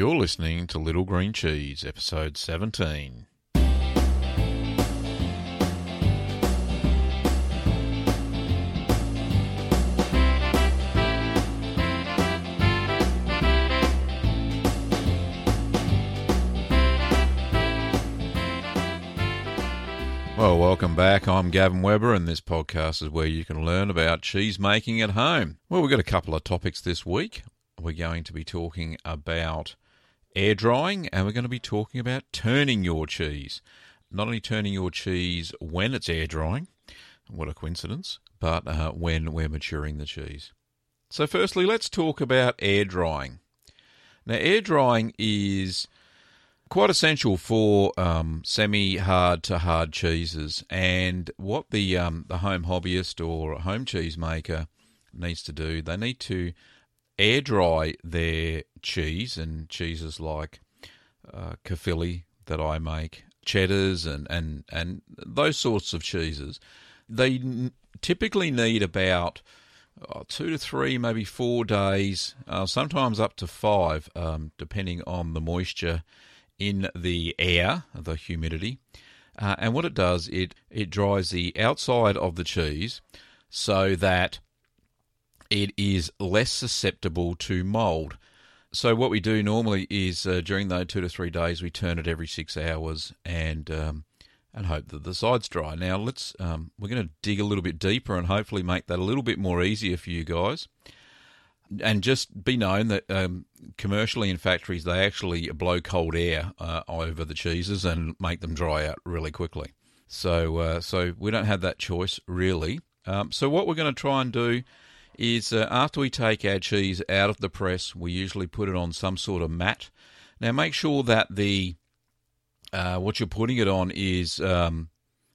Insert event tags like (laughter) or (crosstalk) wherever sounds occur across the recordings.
You're listening to Little Green Cheese, episode 17. Well, welcome back. I'm Gavin Webber, and this podcast is where you can learn about cheese making at home. Well, we've got a couple of topics this week. We're going to be talking about air drying, and we're going to be talking about turning your cheese. Not only turning your cheese when it's air drying, what a coincidence, but uh, when we're maturing the cheese. So, firstly, let's talk about air drying. Now, air drying is quite essential for um, semi-hard to hard cheeses. And what the um, the home hobbyist or home cheese maker needs to do, they need to air dry their cheese and cheeses like uh, Caerphilly that I make, cheddars and and and those sorts of cheeses. They n- typically need about uh, two to three, maybe four days, uh, sometimes up to five, um, depending on the moisture in the air, the humidity. Uh, and what it does, it, it dries the outside of the cheese so that it is less susceptible to mold. So what we do normally is uh, during those two to three days, we turn it every six hours and um, and hope that the sides dry. Now let's um, we're going to dig a little bit deeper and hopefully make that a little bit more easier for you guys and just be known that um, commercially in factories they actually blow cold air uh, over the cheeses and make them dry out really quickly. So uh, so we don't have that choice really. Um, so what we're going to try and do is uh, after we take our cheese out of the press, we usually put it on some sort of mat. Now make sure that the uh, what you're putting it on is um,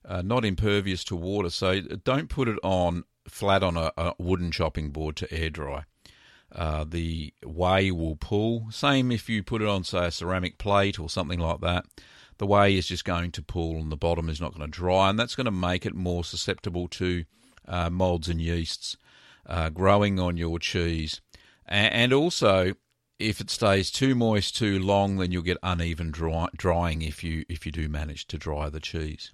uh, not impervious to water. So don't put it on flat on a, a wooden chopping board to air dry. Uh, the whey will pull. Same if you put it on, say, a ceramic plate or something like that. The whey is just going to pull and the bottom is not going to dry, and that's going to make it more susceptible to uh, molds and yeasts uh, growing on your cheese. And also, if it stays too moist too long, then you'll get uneven dry, drying if you if you do manage to dry the cheese.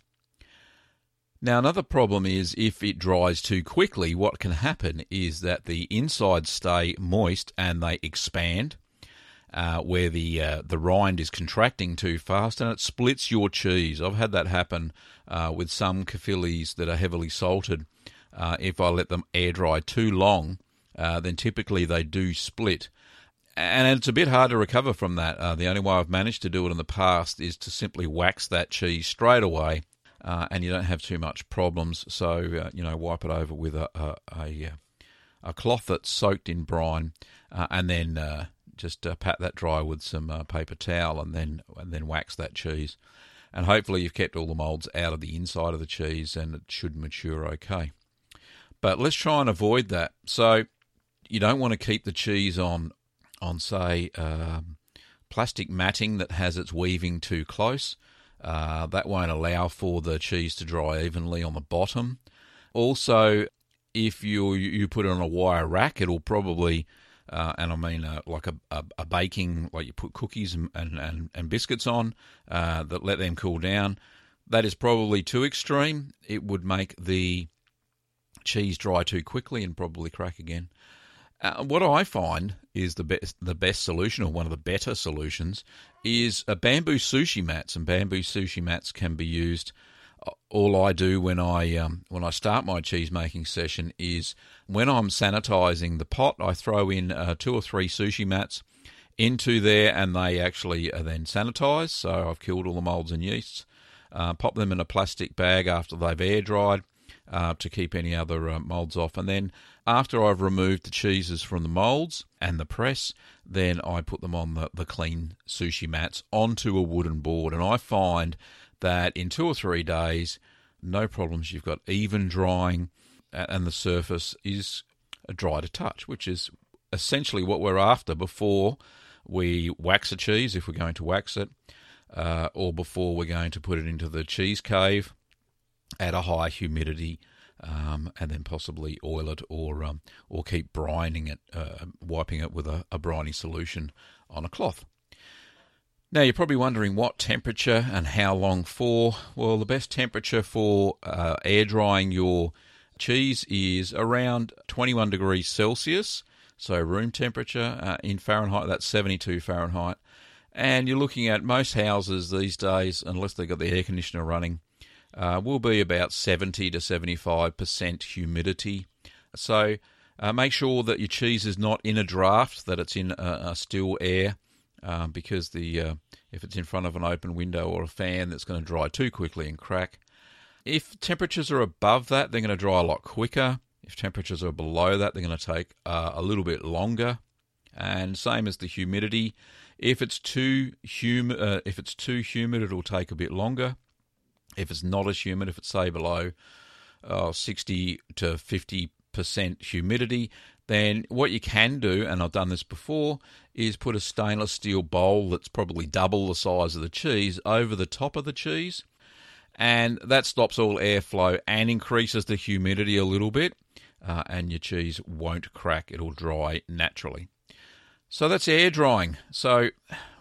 Now, another problem is if it dries too quickly, what can happen is that the insides stay moist and they expand, uh, where the uh, the rind is contracting too fast and it splits your cheese. I've had that happen uh, with some Caerphillys that are heavily salted. Uh, if I let them air dry too long, uh, then typically they do split. And it's a bit hard to recover from that. Uh, the only way I've managed to do it in the past is to simply wax that cheese straight away uh, and you don't have too much problems. So uh, you know, wipe it over with a a, a, uh, a cloth that's soaked in brine, and then just pat that dry with some paper towel, and then and then wax that cheese. And hopefully, you've kept all the molds out of the inside of the cheese, and it should mature okay. But let's try and avoid that. So you don't want to keep the cheese on on say um, plastic matting that has its weaving too close. Uh, that won't allow for the cheese to dry evenly on the bottom. Also, if you you put it on a wire rack, it'll probably, uh, and I mean uh, like a, a, a, baking, like you put cookies and, and, and biscuits on uh, that let them cool down. That is probably too extreme. It would make the cheese dry too quickly and probably crack again. Uh, what I find is the best the best solution, or one of the better solutions, is a bamboo sushi mats. And bamboo sushi mats can be used. All I do when I um, when I start my cheese making session is when I'm sanitizing the pot, I throw in uh, two or three sushi mats into there, and they actually are then sanitized. So I've killed all the molds and yeasts. Uh, pop them in a plastic bag after they've air dried uh, to keep any other uh, molds off. And then after I've removed the cheeses from the molds and the press, then I put them on the, the clean sushi mats onto a wooden board. And I find that in two or three days, no problems. You've got even drying, and the surface is dry to touch, which is essentially what we're after before we wax a cheese, if we're going to wax it, uh, or before we're going to put it into the cheese cave at a high humidity, um, and then possibly oil it or um, or keep brining it, uh, wiping it with a, a briny solution on a cloth. Now, you're probably wondering what temperature and how long for. Well, the best temperature for uh, air drying your cheese is around 21 degrees Celsius, so room temperature uh, in Fahrenheit, that's 72 Fahrenheit. And you're looking at most houses these days, unless they've got the air conditioner running, uh, will be about 70 to 75% humidity. So uh, make sure that your cheese is not in a draft, that it's in a, still air um, because the uh, if it's in front of an open window or a fan, that's going to dry too quickly and crack. If temperatures are above that, they're going to dry a lot quicker. If temperatures are below that, they're going to take uh, a little bit longer. And same as the humidity. If it's too uh, if it's too humid, it'll take a bit longer. If it's not as humid, if it's say below uh, 60 to 50 percent humidity, then what you can do, and I've done this before, is put a stainless steel bowl that's probably double the size of the cheese over the top of the cheese. And that stops all airflow and increases the humidity a little bit, uh, and your cheese won't crack. It'll dry naturally. So that's air drying. So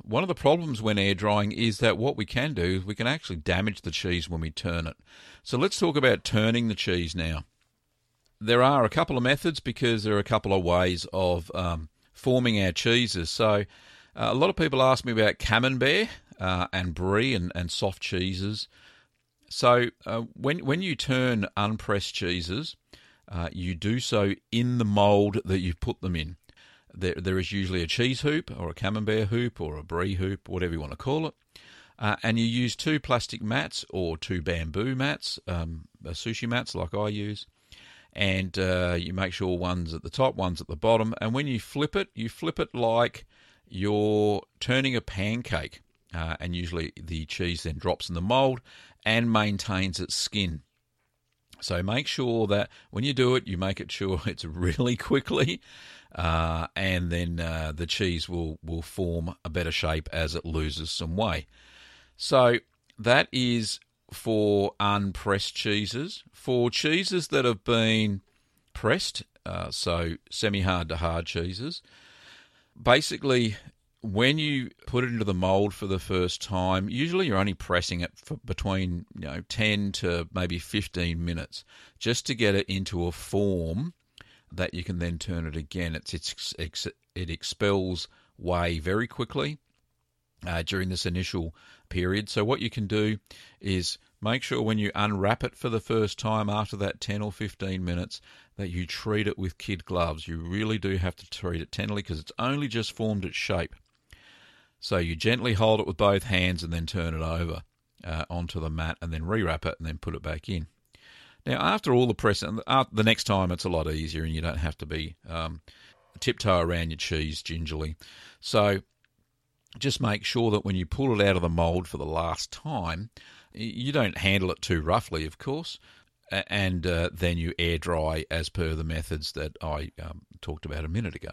one of the problems when air drying is that what we can do is we can actually damage the cheese when we turn it. So let's talk about turning the cheese now there are a couple of methods because there are a couple of ways of um, forming our cheeses. So, uh, a lot of people ask me about camembert uh, and brie and, and soft cheeses. So, uh, when when you turn unpressed cheeses, uh, you do so in the mould that you've put them in. There, there is usually a cheese hoop or a camembert hoop or a brie hoop, whatever you want to call it. Uh, and you use two plastic mats or two bamboo mats, um, sushi mats like I use and uh, you make sure one's at the top, one's at the bottom. And when you flip it, you flip it like you're turning a pancake. Uh, and usually the cheese then drops in the mold and maintains its skin. So make sure that when you do it, you make it sure (laughs) it's really quickly, uh, and then uh, the cheese will will form a better shape as it loses some weight. So that is for unpressed cheeses. For cheeses that have been pressed, uh, so semi hard to hard cheeses, basically when you put it into the mold for the first time, usually you're only pressing it for between you know 10 to maybe 15 minutes just to get it into a form that you can then turn it again. It's, it's, it's it expels whey very quickly uh, during this initial period. So, what you can do is make sure when you unwrap it for the first time after that 10 or 15 minutes that you treat it with kid gloves. You really do have to treat it tenderly because it's only just formed its shape. So, you gently hold it with both hands and then turn it over uh, onto the mat and then rewrap it and then put it back in. Now, after all the press, the next time it's a lot easier and you don't have to be um, tiptoe around your cheese gingerly. So, just make sure that when you pull it out of the mould for the last time, you don't handle it too roughly, of course, and uh, then you air dry as per the methods that I um, talked about a minute ago.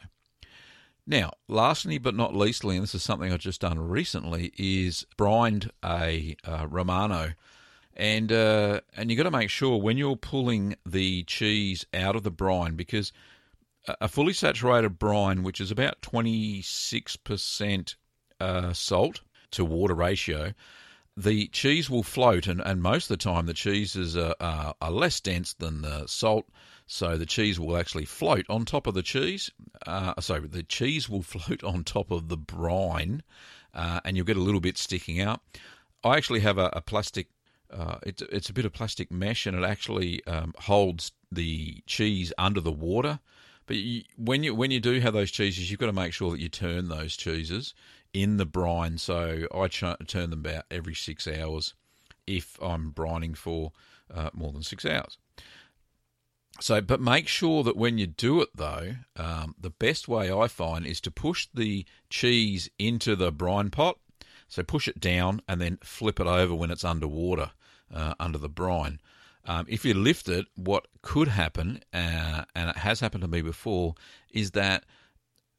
Now, lastly but not leastly, and this is something I've just done recently, is brined a uh, Romano. And uh, and you've got to make sure when you're pulling the cheese out of the brine, because a fully saturated brine, which is about 26% uh, salt to water ratio, the cheese will float, and, and most of the time the cheeses are, are, are, less dense than the salt, so the cheese will actually float on top of the cheese. Uh, sorry, the cheese will (laughs) float on top of the brine, uh, and you'll get a little bit sticking out. I actually have a, a plastic. Uh, it's it's a bit of plastic mesh, and it actually um, holds the cheese under the water. But you, when you when you do have those cheeses, you've got to make sure that you turn those cheeses in the brine. So I ch- turn them about every six hours if I'm brining for uh, more than six hours. So, but make sure that when you do it, though, um, the best way I find is to push the cheese into the brine pot. So push it down and then flip it over when it's underwater, uh, under the brine. Um, if you lift it, what could happen, uh, and it has happened to me before, is that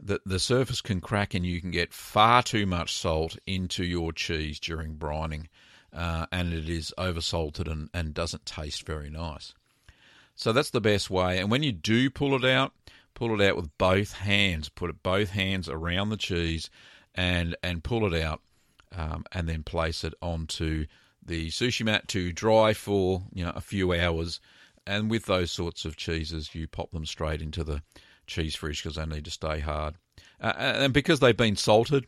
the, the surface can crack and you can get far too much salt into your cheese during brining, uh, and it is oversalted and, and doesn't taste very nice. So that's the best way. And when you do pull it out, pull it out with both hands. Put both hands around the cheese and and pull it out. um, and then place it onto the sushi mat to dry for you know a few hours. And with those sorts of cheeses, you pop them straight into the cheese fridge because they need to stay hard. Uh, and because they've been salted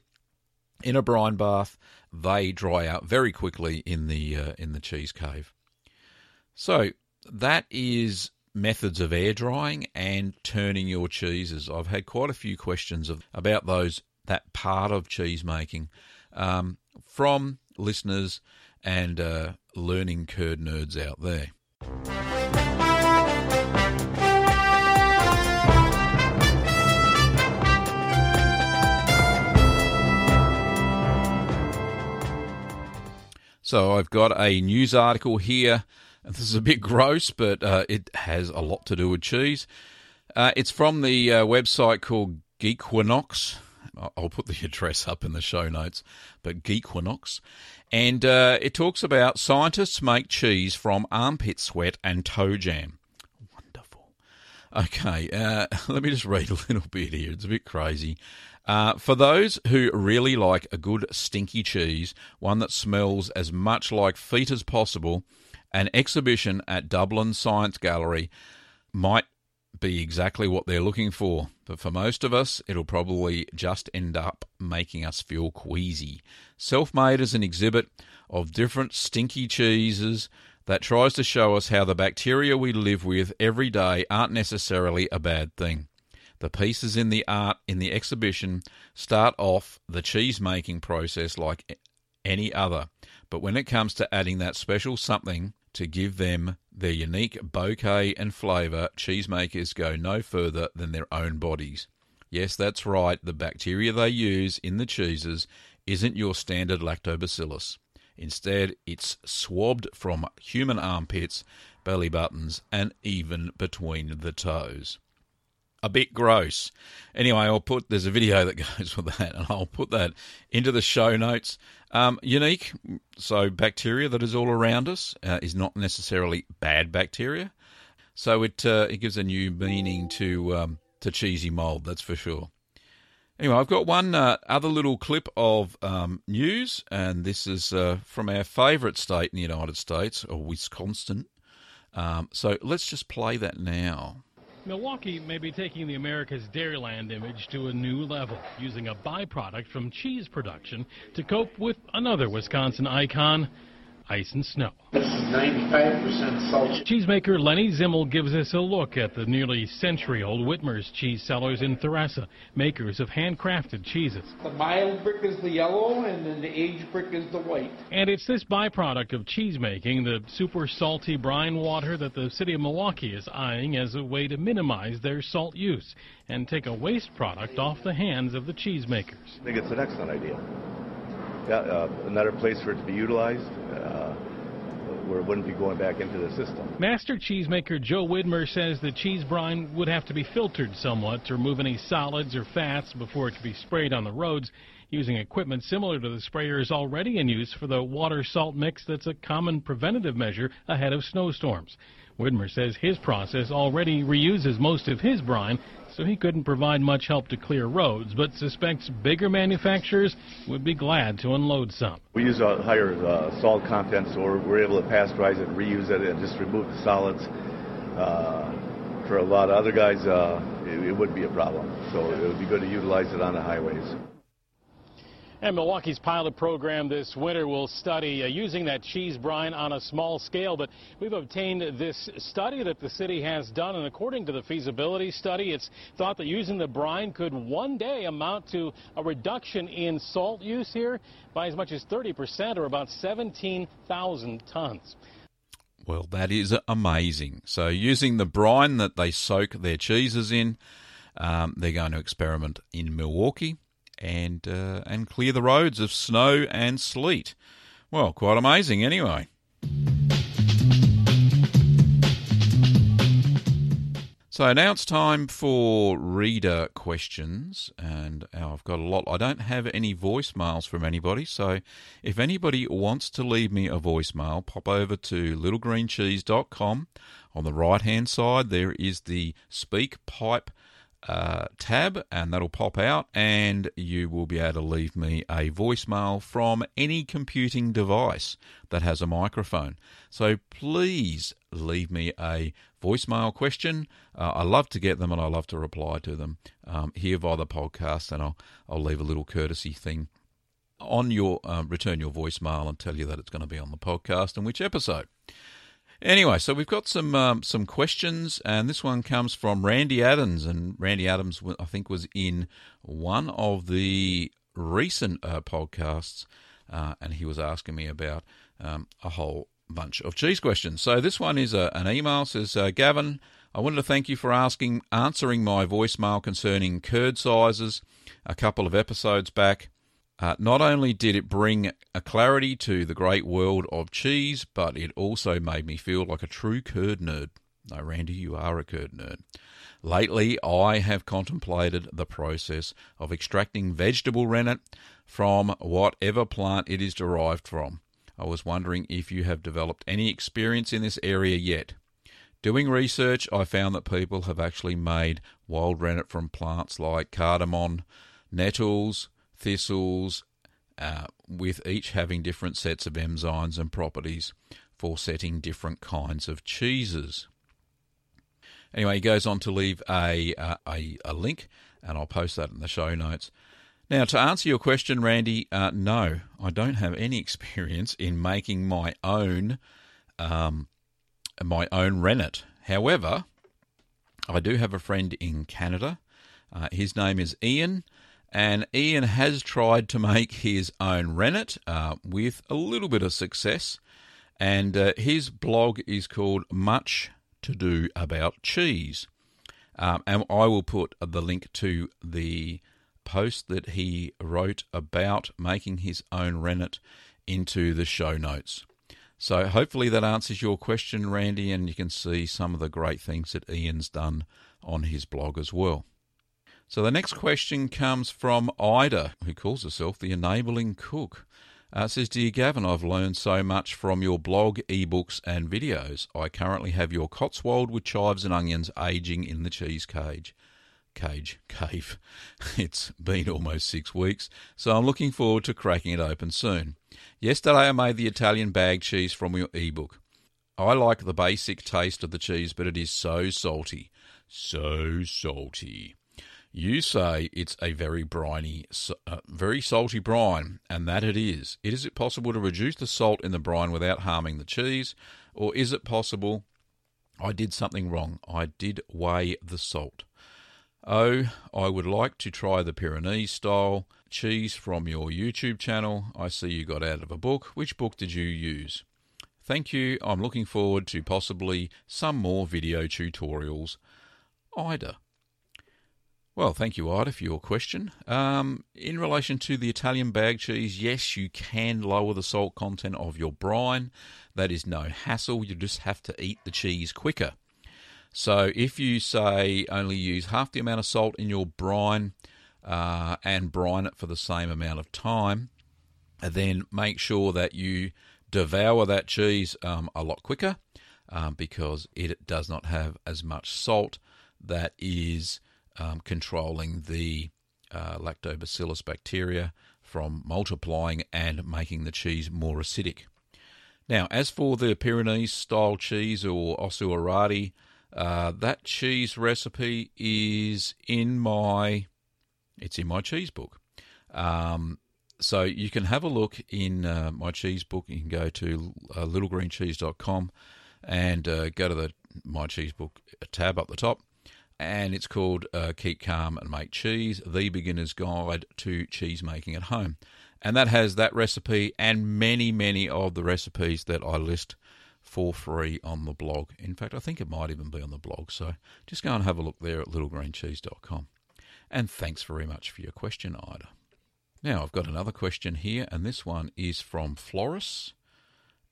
in a brine bath, they dry out very quickly in the uh, in the cheese cave. So that is methods of air drying and turning your cheeses. I've had quite a few questions of, about those that part of cheese making um, from listeners and uh, learning curd nerds out there. So I've got a news article here. This is a bit gross, but uh, it has a lot to do with cheese. Uh, it's from the uh, website called Geekwinox. I'll put the (laughs) address up in the show notes, but Geekwinox. And uh, it talks about scientists make cheese from armpit sweat and toe jam. Wonderful. Okay, uh, (laughs) let me just read a little (laughs) bit here. It's a bit crazy. Uh, for those who really like a good stinky cheese, one that smells as much like feet as possible, an exhibition at Dublin Science Gallery might be exactly what they're looking for, but for most of us, it'll probably just end up making us feel queasy. Self made is an exhibit of different stinky cheeses that tries to show us how the bacteria we live with every day aren't necessarily a bad thing. The pieces in the art in the exhibition start off the cheese making process like any other, but when it comes to adding that special something to give them their unique bouquet and flavour, cheesemakers go no further than their own bodies. Yes, that's right, the bacteria they use in the cheeses isn't your standard lactobacillus. Instead, it's swabbed from human armpits, belly buttons, and even between the toes a bit gross. Anyway, I'll put there's a video that (laughs) goes with that, and I'll put that into the show notes. Um, unique, so bacteria that is all around us uh, is not necessarily bad bacteria, so it uh, it gives a new meaning to um, to cheesy mold. That's for sure. Anyway, I've got one uh, other little clip of um, news, and this is uh, from our favourite state in the United States, or Wisconsin. Um, so let's just play that now. Milwaukee may be taking the America's Dairyland image to a new level, using a byproduct from cheese production to cope with another Wisconsin icon, ice and snow. This is 95% salt. Cheesemaker Lenny Zimmel gives us a look at the nearly century-old Widmer's cheese cellars in Theresa, makers of handcrafted cheeses. The mild brick is the yellow, and then the aged brick is the white. And it's this byproduct of cheesemaking, the super salty brine water, that the city of Milwaukee is eyeing as a way to minimize their salt use and take a waste product off the hands of the cheesemakers. I think it's an excellent idea. Uh, another place for it to be utilized. Uh, where it wouldn't be going back into the system. Master cheesemaker Joe Widmer says the cheese brine would have to be filtered somewhat to remove any solids or fats before it could be sprayed on the roads using equipment similar to the sprayers already in use for the water salt mix that's a common preventative measure ahead of snowstorms. Widmer says his process already reuses most of his brine, so he couldn't provide much help to clear roads, but suspects bigger manufacturers would be glad to unload some. We use a higher uh, salt content, so we're, able to pasteurize it, reuse it, and just remove the solids. Uh, for a lot of other guys, uh, it, it would be a problem, so it would be good to utilize it on the highways. And Milwaukee's pilot program this winter will study uh, using that cheese brine on a small scale. But we've obtained this study that the city has done. And according to the feasibility study, it's thought that using the brine could one day amount to a reduction in salt use here by as much as 30% or about 17,000 tons. Well, that is amazing. So, using the brine that they soak their cheeses in, um, they're going to experiment in Milwaukee and uh, and clear the roads of snow and sleet. Well, quite amazing anyway. So now it's time for reader questions, and oh, I've got a lot. I don't have any voicemails from anybody, so if anybody wants to leave me a voicemail, pop over to littlegreencheese.com. On the right hand side, there is the SpeakPipe uh, tab, and that'll pop out, and you will be able to leave me a voicemail from any computing device that has a microphone. So please leave me a voicemail question. Uh, I love to get them, and I love to reply to them um, here via the podcast, and I'll I'll leave a little courtesy thing on your uh, return your voicemail and tell you that it's going to be on the podcast and which episode. Anyway, so we've got some um, some questions, and this one comes from Randy Adams, and Randy Adams, I think, was in one of the recent uh, podcasts, uh, and he was asking me about um, a whole bunch of cheese questions. So this one is a, an email says, uh, Gavin, I wanted to thank you for asking answering my voicemail concerning curd sizes a couple of episodes back. Uh, not only did it bring a clarity to the great world of cheese, but it also made me feel like a true curd nerd. No, Randy, you are a curd nerd. Lately, I have contemplated the process of extracting vegetable rennet from whatever plant it is derived from. I was wondering if you have developed any experience in this area yet. Doing research, I found that people have actually made wild rennet from plants like cardamom, nettles, thistles, uh, with each having different sets of enzymes and properties for setting different kinds of cheeses. Anyway, he goes on to leave a, uh, a, a, link, and I'll post that in the show notes. Now, to answer your question, Randy, uh, no, I don't have any (laughs) experience in making my own um, my own rennet. However, I do have a friend in Canada. Uh, his name is Ian, and Ian has tried to make his own rennet uh, with a little bit of success. And uh, his blog is called Much to Do About Cheese. Um, and I will put the link to the post that he wrote about making his own rennet into the show notes. So hopefully that answers your question, Randy, and you can see some of the great things that Ian's done on his blog as well. So the next question comes from Ida, who calls herself the Enabling Cook. Uh, says, Dear Gavin, I've learned so much from your blog, ebooks, and videos. I currently have your Cotswold with chives and onions aging in the cheese cage. Cage, cave. (laughs) It's been almost six weeks, so I'm looking forward to cracking it open soon. Yesterday I made the Italian bag cheese from your ebook. I like the basic taste of the cheese, but it is so salty. So salty. You say it's a very briny, uh, very salty brine, and that it is. Is it possible to reduce the salt in the brine without harming the cheese, or is it possible I did something wrong? I did weigh the salt. Oh, I would like to try the Pyrenees style cheese from your YouTube channel. I see you got out of a book. Which book did you use? Thank you. I'm looking forward to possibly some more video tutorials. Ida. Well, thank you, Ida, for your question. Um, in relation to the Italian bag cheese, yes, you can lower the salt content of your brine. That is no hassle. You just have to eat the cheese quicker. So if you say only use half the amount of salt in your brine uh, and brine it for the same amount of time, then make sure that you devour that cheese um, a lot quicker um, because it does not have as much salt that is um, controlling the uh, lactobacillus bacteria from multiplying and making the cheese more acidic. Now, as for the Pyrenees style cheese or Ossau-Iraty, uh, that cheese recipe is in my it's in my cheese book. Um, so you can have a look in uh, my cheese book. You can go to uh, littlegreencheese.com and uh, go to the my cheese book tab up the top, and it's called uh, Keep Calm and Make Cheese The Beginner's Guide to Cheese Making at Home. And that has that recipe and many, many of the recipes that I list for free on the blog. In fact, I think it might even be on the blog. So just go and have a look there at littlegreencheese.com. And thanks very much for your question, Ida. Now, I've got another question here, and this one is from Floris.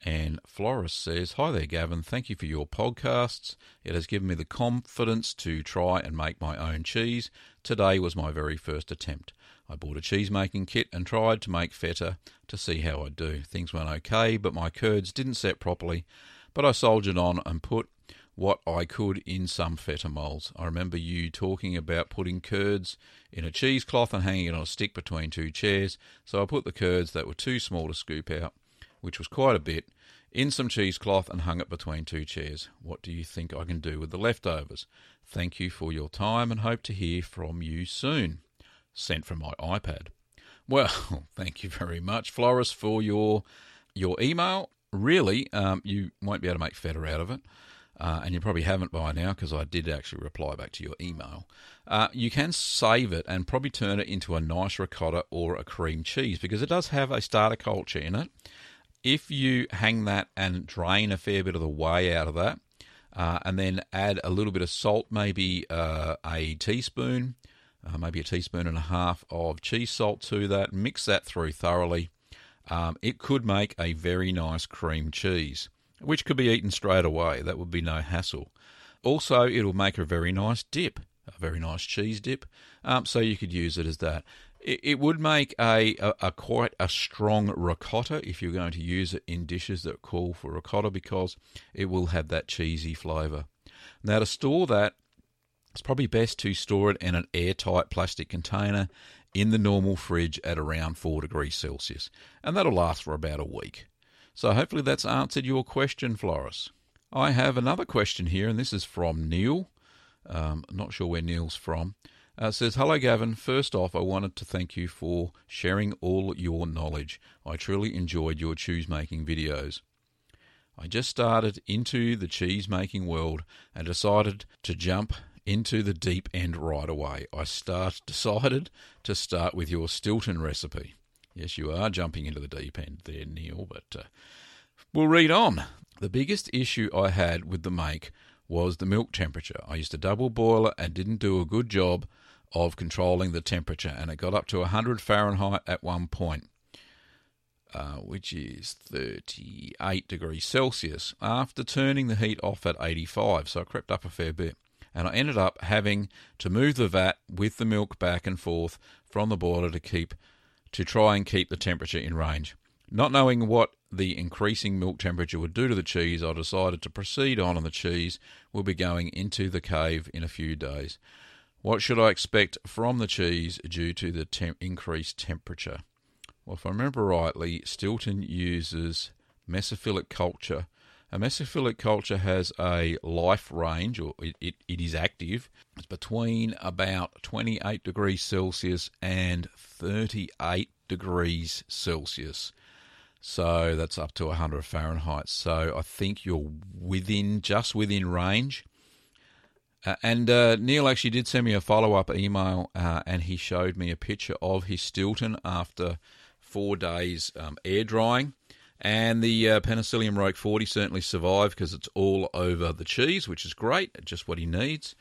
And Floris says, Hi there, Gavin. Thank you for your podcasts. It has given me the confidence to try and make my own cheese. Today was my very first attempt. I bought a cheese making kit and tried to make feta to see how I'd do. Things went okay, but my curds didn't set properly. But I soldiered on and put what I could in some feta molds. I remember you talking about putting curds in a cheesecloth and hanging it on a stick between two chairs. So I put the curds that were too small to scoop out, which was quite a bit, in some cheesecloth and hung it between two chairs. What do you think I can do with the leftovers? Thank you for your time and hope to hear from you soon. Sent from my iPad. Well, (laughs) thank you very much, Floris, for your your email. Really, um, you won't be able to make feta out of it. Uh, and you probably haven't by now because I did actually reply back to your email. Uh, you can save it and probably turn it into a nice ricotta or a cream cheese because it does have a starter culture in it. If you hang that and drain a fair bit of the whey out of that, uh, and then add a little bit of salt, maybe uh, a teaspoon, uh, maybe a teaspoon and a half of cheese salt to that, mix that through thoroughly. Um, it could make a very nice cream cheese which could be eaten straight away. That would be no hassle. Also, it'll make a very nice dip, a very nice cheese dip. Um, so you could use it as that. It, it would make a, a, a, quite a strong ricotta if you're going to use it in dishes that call for ricotta because it will have that cheesy flavour. Now, to store that, it's probably best to store it in an airtight plastic container in the normal fridge at around 4 degrees Celsius, and that'll last for about a week. So hopefully that's answered your question, Floris. I have another question here, and this is from Neil. Um, not sure where Neil's from. Uh, says, Hello, Gavin. First off, I wanted to thank you for sharing all your knowledge. I truly enjoyed your cheese making videos. I just started into the cheese making world and decided to jump into the deep end right away. I start (laughs) decided to start with your Stilton recipe. Yes, you are jumping into the deep end there, Neil, but uh, we'll read on. The biggest issue I had with the make was the milk temperature. I used to double boiler and didn't do a good job of controlling the temperature, and it got up to 100 Fahrenheit at one point. Uh, which is 38 degrees Celsius, after turning the heat off at 85. So it crept up a fair bit. And I ended up having to move the vat with the milk back and forth from the boiler to keep to try and keep the temperature in range. Not knowing what the increasing milk temperature would do to the cheese, I decided to proceed on, and the cheese will be going into the cave in a few days. What should I expect from the cheese due to the temp- increased temperature? Well, if I remember rightly, Stilton uses mesophilic culture. A mesophilic culture has a life range, or it, it, it is active. It's between about 28 degrees Celsius and 38 degrees Celsius. So that's up to 100 Fahrenheit. So I think you're within, just within range. Uh, and uh, Neil actually did send me a follow up email uh, and he showed me a picture of his Stilton after four days um, air drying. And the uh, Penicillium roqueforti certainly survived because it's all over the cheese, which is great, just what he needs.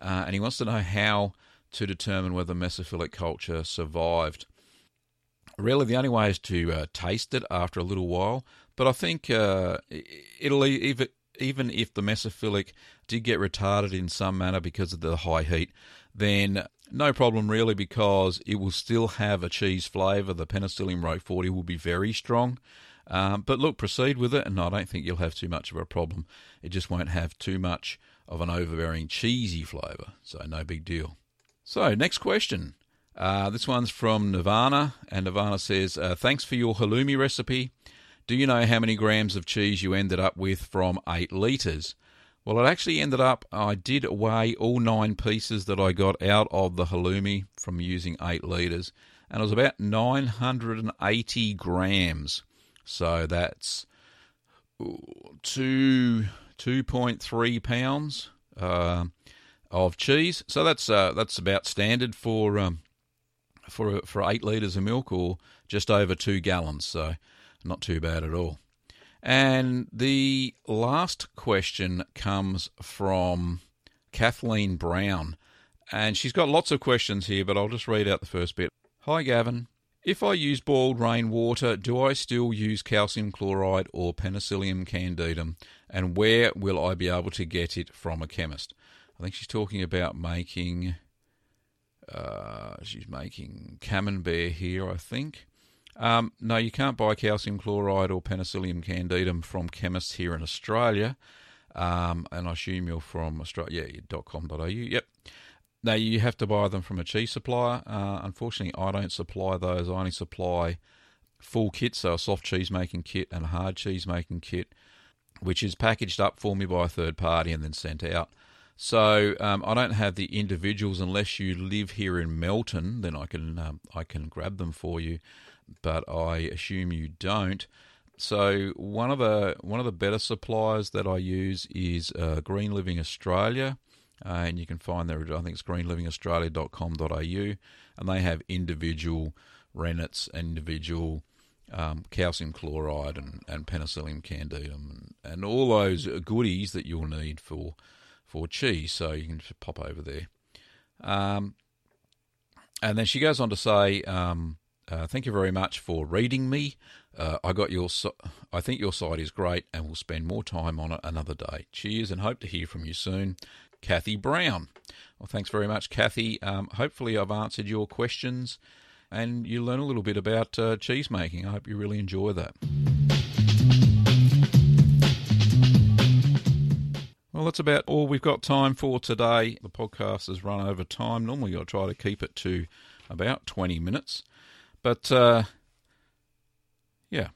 Uh, and he wants to know how to determine whether mesophilic culture survived. Really, the only way is to uh, taste it after a little while. But I think uh, it'll even even if the mesophilic did get retarded in some manner because of the high heat, then no problem really because it will still have a cheese flavour. The Penicillium 40 will be very strong. Um, but look, proceed with it, and I don't think you'll have too much of a problem. It just won't have too much of an overbearing cheesy flavour, so no big deal. So, next question. Uh, this one's from Nirvana, and Nirvana says, uh, Thanks for your halloumi recipe. Do you know how many grams of cheese you ended up with from 8 litres? Well, it actually ended up, I did weigh all nine pieces that I got out of the halloumi from using 8 litres, and it was about 980 grams. So that's two, 2.3 pounds uh, of cheese. So that's uh, that's about standard for um, for for eight litres of milk, or just over two gallons. So not too bad at all. And the last question comes from Kathleen Brown, and she's got lots of questions here, but I'll just read out the first bit. Hi, Gavin. If I use boiled rainwater, do I still use calcium chloride or penicillium candidum? And where will I be able to get it from a chemist? I think she's talking about making. Uh, she's making camembert here, I think. Um, no, you can't buy calcium chloride or penicillium candidum from chemists here in Australia. Um, and I assume you're from Australia, yeah, .com.au. Yep. Now you have to buy them from a cheese supplier. Uh, unfortunately, I don't supply those. I only supply full kits, so a soft cheese making kit and a hard cheese making kit, which is packaged up for me by a third party and then sent out. So um, I don't have the individuals unless you live here in Melton. Then I can um, I can grab them for you, but I assume you don't. So one of the one of the better suppliers that I use is uh, Green Living Australia, uh, and you can find their I think it's greenlivingaustralia.com.au, and they have individual rennets, individual um, calcium chloride, and, and penicillium candidum, and, and all those goodies that you'll need for for cheese. So you can just pop over there. Um, and then she goes on to say, um, uh, "Thank you very much for reading me. Uh, I got your. So- I think your site is great, and we'll spend more time on it another day. Cheers, and hope to hear from you soon." Kathy Brown. Well, thanks very much, Kathy. Um, hopefully, I've answered your questions, and you learn a little bit about uh, cheese making. I hope you really enjoy that. Well, that's about all we've got time for today. The podcast has run over time. Normally, I try to keep it to about 20 minutes. But, uh, yeah,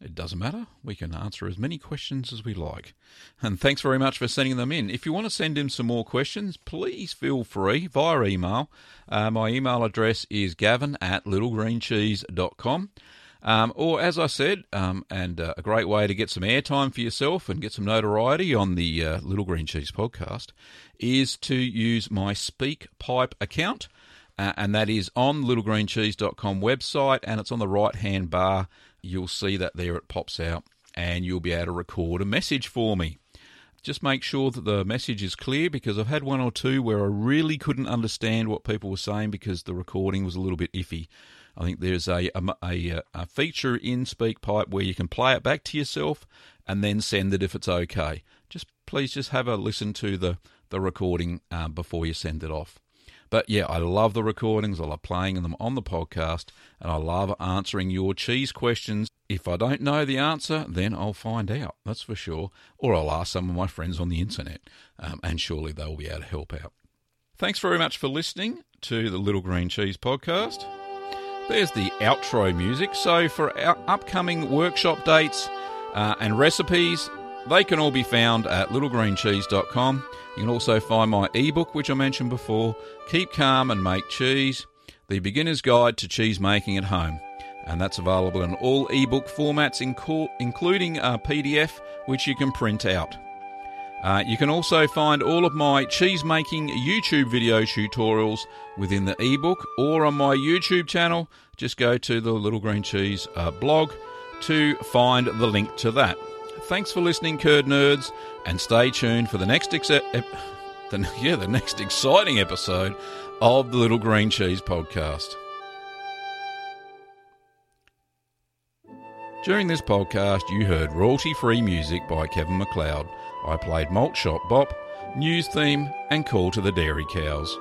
it doesn't matter. We can answer as many questions as we like. And thanks very much for sending them in. If you want to send in some more questions, please feel free via email. Uh, my email address is gavin at littlegreencheese.com. Um, or, as I said, um, and uh, a great way to get some airtime for yourself and get some notoriety on the uh, Little Green Cheese podcast is to use my SpeakPipe account. Uh, and that is on littlegreencheese.com website, and it's on the right hand bar. You'll see that there it pops out, and you'll be able to record a message for me. Just make sure that the message is clear because I've had one or two where I really couldn't understand what people were saying because the recording was a little bit iffy. I think there's a, a, a, feature in SpeakPipe where you can play it back to yourself and then send it if it's okay. Just please just have a listen to the, the recording um, before you send it off. But yeah, I love the recordings. I love playing them on the podcast, and I love answering your cheese questions. If I don't know the answer, then I'll find out, that's for sure. Or I'll ask some of my friends on the internet, um, and surely they'll be able to help out. Thanks very much for listening to the Little Green Cheese podcast. There's the outro music. So for our upcoming workshop dates uh, and recipes, they can all be found at littlegreencheese.com. You can also find my ebook, which I mentioned before, Keep Calm and Make Cheese, the beginner's guide to cheese making at home. And that's available in all ebook formats, including a PDF, which you can print out. Uh, you can also find all of my cheese making YouTube video tutorials within the ebook or on my YouTube channel. Just go to the Little Green Cheese uh, blog to find the link to that. Thanks for listening, Curd Nerds, and stay tuned for the next ex- ep- the, yeah the next exciting episode of the Little Green Cheese podcast. During this podcast, you heard royalty free music by Kevin MacLeod. I played Malt Shop Bop, News Theme, and Call to the Dairy Cows.